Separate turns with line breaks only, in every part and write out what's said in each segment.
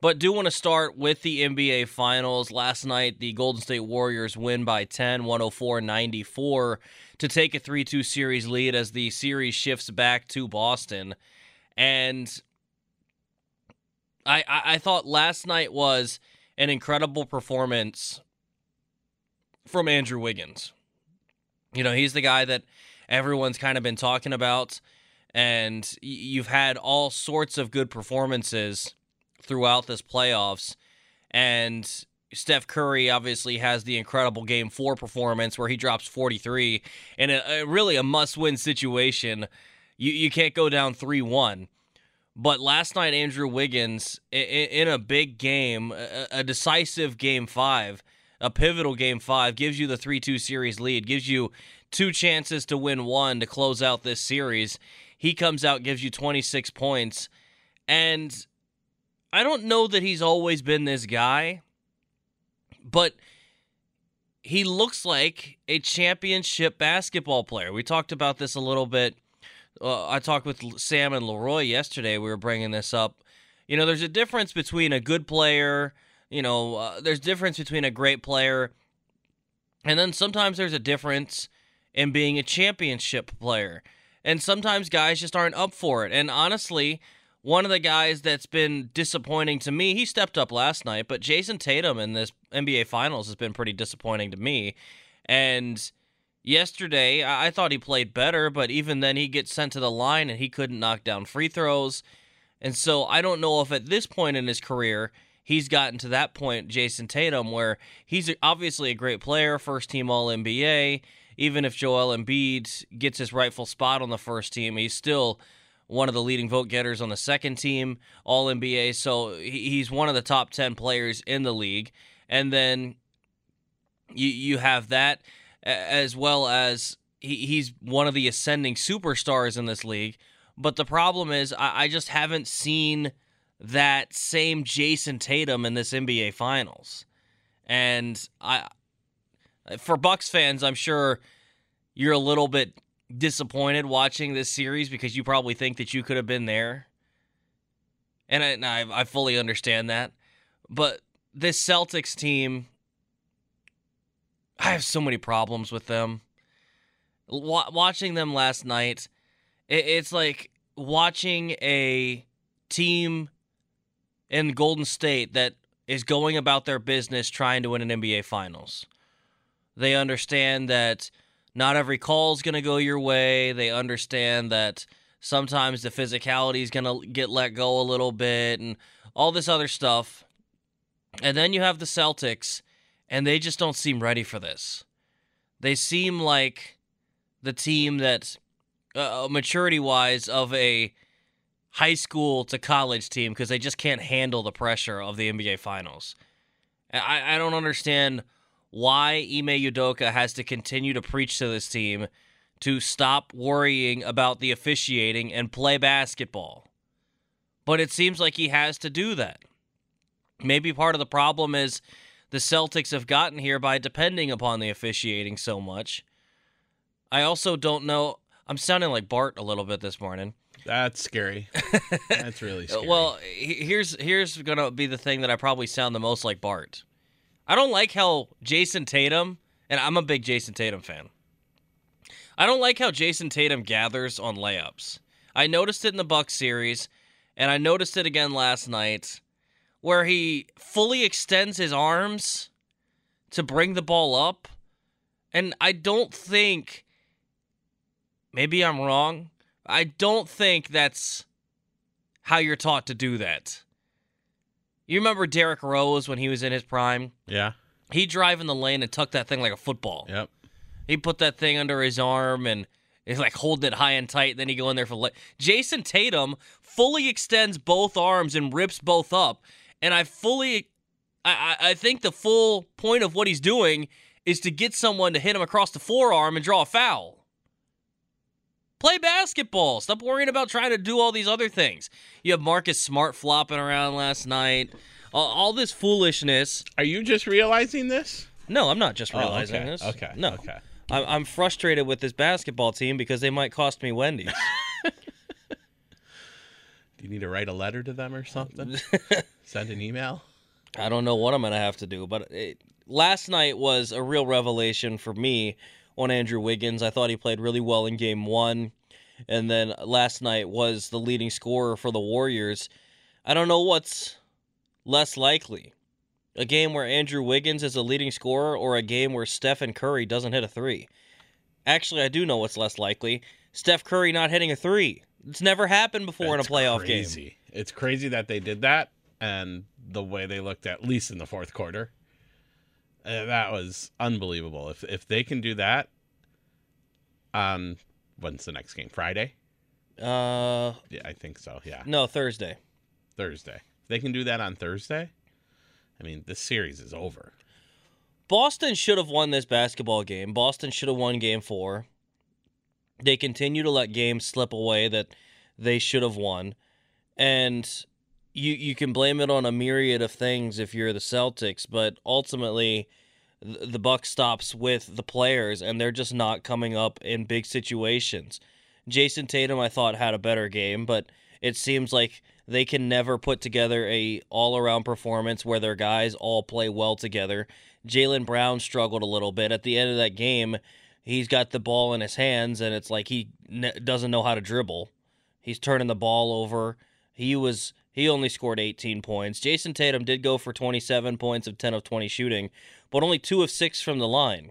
But do want to start with the NBA Finals. Last night, the Golden State Warriors win by 10, 104 94, to take a 3 2 series lead as the series shifts back to Boston. And I, I, I thought last night was an incredible performance from Andrew Wiggins. You know, he's the guy that everyone's kind of been talking about, and you've had all sorts of good performances throughout this playoffs. And Steph Curry obviously has the incredible game four performance where he drops 43 in a, a really a must win situation. You, you can't go down 3 1. But last night, Andrew Wiggins, in a big game, a decisive game five, a pivotal game five, gives you the 3 2 series lead, gives you two chances to win one to close out this series. He comes out, gives you 26 points. And I don't know that he's always been this guy, but he looks like a championship basketball player. We talked about this a little bit uh, I talked with Sam and Leroy yesterday. We were bringing this up. You know, there's a difference between a good player. You know, uh, there's difference between a great player, and then sometimes there's a difference in being a championship player. And sometimes guys just aren't up for it. And honestly, one of the guys that's been disappointing to me, he stepped up last night, but Jayson Tatum in this NBA Finals has been pretty disappointing to me. And Yesterday, I thought he played better, but even then, he gets sent to the line and he couldn't knock down free throws. And so I don't know if at this point in his career, he's gotten to that point, Jayson Tatum, where he's obviously a great player, first team All NBA. Even if Joel Embiid gets his rightful spot on the first team, he's still one of the leading vote getters on the second team All NBA. So he's one of the top 10 players in the league. And then you, you have that as well as he, he's one of the ascending superstars in this league. But the problem is, I, I just haven't seen that same Jayson Tatum in this NBA Finals. And I, for Bucks fans, I'm sure you're a little bit disappointed watching this series because you probably think that you could have been there. And I, and I, I fully understand that. But this Celtics team I have so many problems with them. W- watching them last night, it- it's like watching a team in Golden State that is going about their business trying to win an NBA Finals. They understand that not every call is going to go your way. They understand that sometimes the physicality is going to get let go a little bit and all this other stuff. And then you have the Celtics and they just don't seem ready for this. They seem like the team that, uh, uh maturity wise, of a high school to college team because they just can't handle the pressure of the NBA Finals. I, I don't understand why Ime Udoka has to continue to preach to this team to stop worrying about the officiating and play basketball. But it seems like he has to do that. Maybe part of the problem is the Celtics have gotten here by depending upon the officiating so much. I also don't know. I'm sounding like Bart a little bit this morning.
That's scary. That's really scary.
well, here's here's gonna be the thing that I probably sound the most like Bart. I don't like how Jayson Tatum, and I'm a big Jayson Tatum fan. I don't like how Jayson Tatum gathers on layups. I noticed it in the Bucks series, and I noticed it again last night where he fully extends his arms to bring the ball up. And I don't think, maybe I'm wrong, I don't think that's how you're taught to do that. You remember Derrick Rose when he was in his prime?
Yeah.
He'd drive in the lane and tuck that thing like a football.
Yep.
He put that thing under his arm and He's like holding it high and tight. And Then he go in there for le- Jayson Tatum fully extends both arms and rips both up. And I fully, I, I think the full point of what he's doing is to get someone to hit him across the forearm and draw a foul. Play basketball. Stop worrying about trying to do all these other things. You have Marcus Smart flopping around last night. All, all this foolishness.
Are you just realizing this?
No, I'm not just
Oh,
realizing
okay,
this.
Okay.
No.
Okay.
I'm, I'm frustrated with this basketball team because they might cost me Wendy's.
Do you need to write a letter to them or something? Send an email?
I don't know what I'm going to have to do, but it, last night was a real revelation for me on Andrew Wiggins. I thought he played really well in game one. And then last night was the leading scorer for the Warriors. I don't know what's less likely a game where Andrew Wiggins is a leading scorer or a game where Stephen Curry doesn't hit a three. Actually, I do know what's less likely Steph Curry not hitting a three. It's never happened before
That's
in a playoff game.
It's crazy that they did that and the way they looked at least in the fourth quarter. Uh, that was unbelievable. If if they can do that um, when's the next game? Friday?
Uh,
Yeah, I think so. Yeah.
no, Thursday.
Thursday. If they can do that on Thursday, I mean, this series is over.
Boston should have won this basketball game. Boston should have won game four. They continue to let games slip away that they should have won. And you you can blame it on a myriad of things if you're the Celtics, but ultimately the buck stops with the players and they're just not coming up in big situations. Jayson Tatum I thought had a better game, but it seems like they can never put together a all-around performance where their guys all play well together. Jaylen Brown struggled a little bit at the end of that game. He's got the ball in his hands, and it's like he doesn't know how to dribble. He's turning the ball over. He was he only scored 18 points. Jayson Tatum did go for 27 points of 10 of 20 shooting, but only two of six from the line.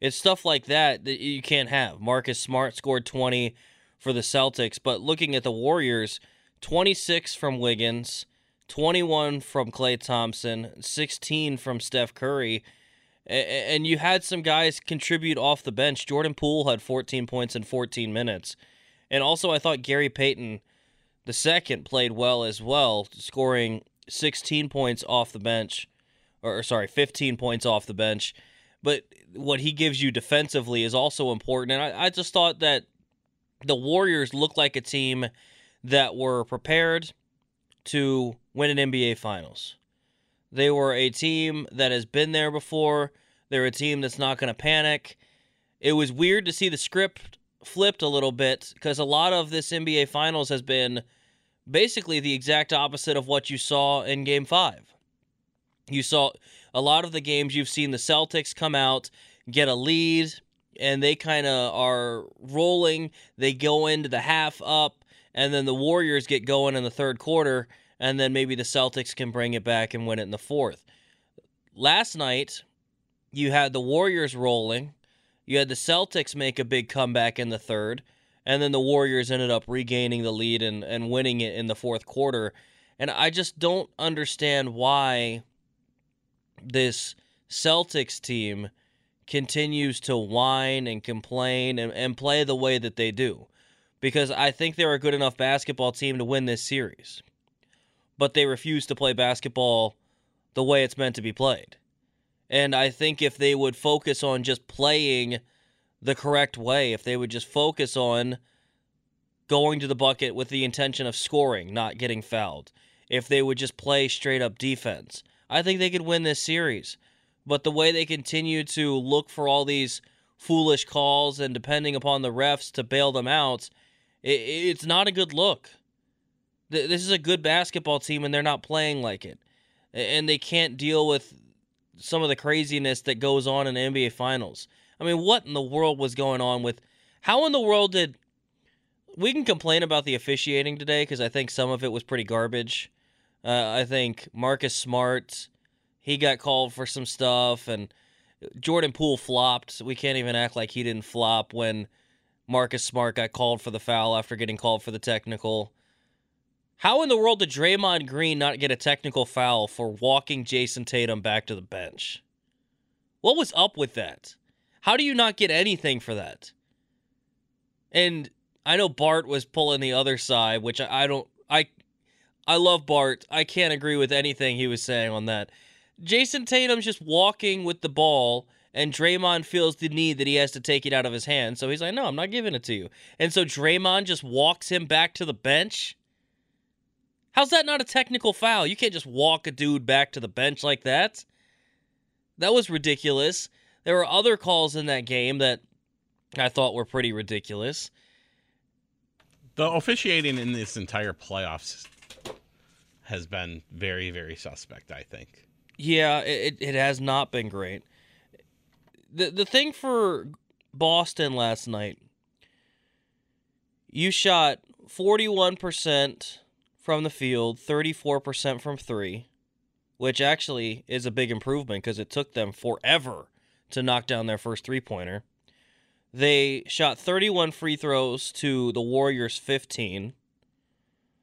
It's stuff like that that you can't have. Marcus Smart scored 20 for the Celtics, but looking at the Warriors, 26 from Wiggins, 21 from Klay Thompson, 16 from Steph Curry. And you had some guys contribute off the bench. Jordan Poole had 14 points in 14 minutes. And also, I thought Gary Payton, the second, played well as well, scoring 16 points off the bench. Or, sorry, 15 points off the bench. But what he gives you defensively is also important. And I, I just thought that the Warriors looked like a team that were prepared to win an NBA Finals. They were a team that has been there before. They're a team that's not going to panic. It was weird to see the script flipped a little bit because a lot of this NBA Finals has been basically the exact opposite of what you saw in Game 5. You saw a lot of the games you've seen the Celtics come out, get a lead, and they kind of are rolling. They go into the half up, and then the Warriors get going in the third quarter, and then maybe the Celtics can bring it back and win it in the fourth. Last night, you had the Warriors rolling. You had the Celtics make a big comeback in the third, and then the Warriors ended up regaining the lead and, and winning it in the fourth quarter. And I just don't understand why this Celtics team continues to whine and complain and, and play the way that they do. Because I think they're a good enough basketball team to win this series. But they refuse to play basketball the way it's meant to be played. And I think if they would focus on just playing the correct way, if they would just focus on going to the bucket with the intention of scoring, not getting fouled, if they would just play straight up defense, I think they could win this series. But the way they continue to look for all these foolish calls and depending upon the refs to bail them out, it, it's not a good look. This is a good basketball team and they're not playing like it. And they can't deal with some of the craziness that goes on in the NBA Finals. I mean, what in the world was going on with. How in the world did. We can complain about the officiating today because I think some of it was pretty garbage. Uh, I think Marcus Smart, he got called for some stuff, and Jordan Poole flopped. We can't even act like he didn't flop when Marcus Smart got called for the foul after getting called for the technical. How in the world did Draymond Green not get a technical foul for walking Jayson Tatum back to the bench? What was up with that? How do you not get anything for that? And I know Bart was pulling the other side, which I, I don't I I love Bart. I can't agree with anything he was saying on that. Jayson Tatum's just walking with the ball and Draymond feels the need that he has to take it out of his hand. So he's like, "No, I'm not giving it to you." And so Draymond just walks him back to the bench. How's that not a technical foul? You can't just walk a dude back to the bench like that. That was ridiculous. There were other calls in that game that I thought were pretty ridiculous.
The officiating in this entire playoffs has been very, very suspect, I think.
Yeah, it, it has not been great. The the thing for Boston last night, you shot 41% from the field, 34% from 3, which actually is a big improvement because it took them forever to knock down their first three-pointer. They shot 31 free throws to the Warriors 15.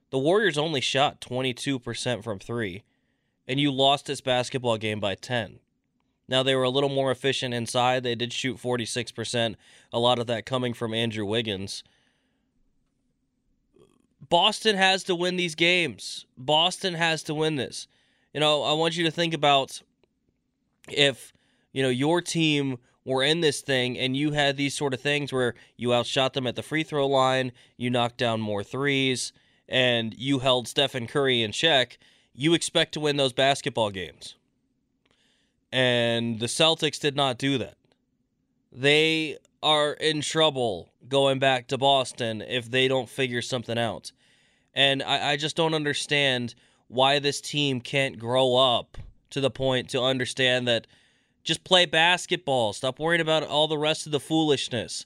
The Warriors only shot 22% from 3 and you lost this basketball game by 10. Now they were a little more efficient inside. They did shoot 46%, a lot of that coming from Andrew Wiggins. Boston has to win these games. Boston has to win this. You know, I want you to think about if, you know, your team were in this thing and you had these sort of things where you outshot them at the free throw line, you knocked down more threes, and you held Stephen Curry in check, you expect to win those basketball games. And the Celtics did not do that. They are in trouble going back to Boston if they don't figure something out. And I, I just don't understand why this team can't grow up to the point to understand that just play basketball. Stop worrying about all the rest of the foolishness.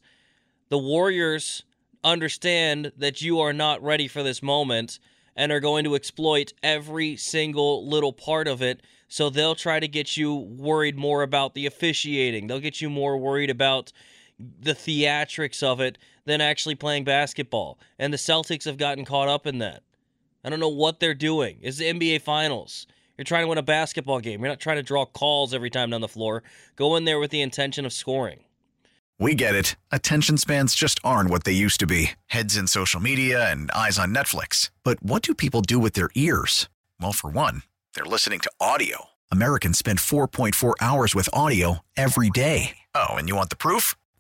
The Warriors understand that you are not ready for this moment and are going to exploit every single little part of it. So they'll try to get you worried more about the officiating. They'll get you more worried about the theatrics of it than actually playing basketball. And the Celtics have gotten caught up in that. I don't know what they're doing. It's the NBA Finals. You're trying to win a basketball game. You're not trying to draw calls every time down the floor. Go in there with the intention of scoring.
We get it. Attention spans just aren't what they used to be heads in social media and eyes on Netflix. But what do people do with their ears? Well, for one, they're listening to audio. Americans spend 4.4 hours with audio every day. Oh, and you want the proof?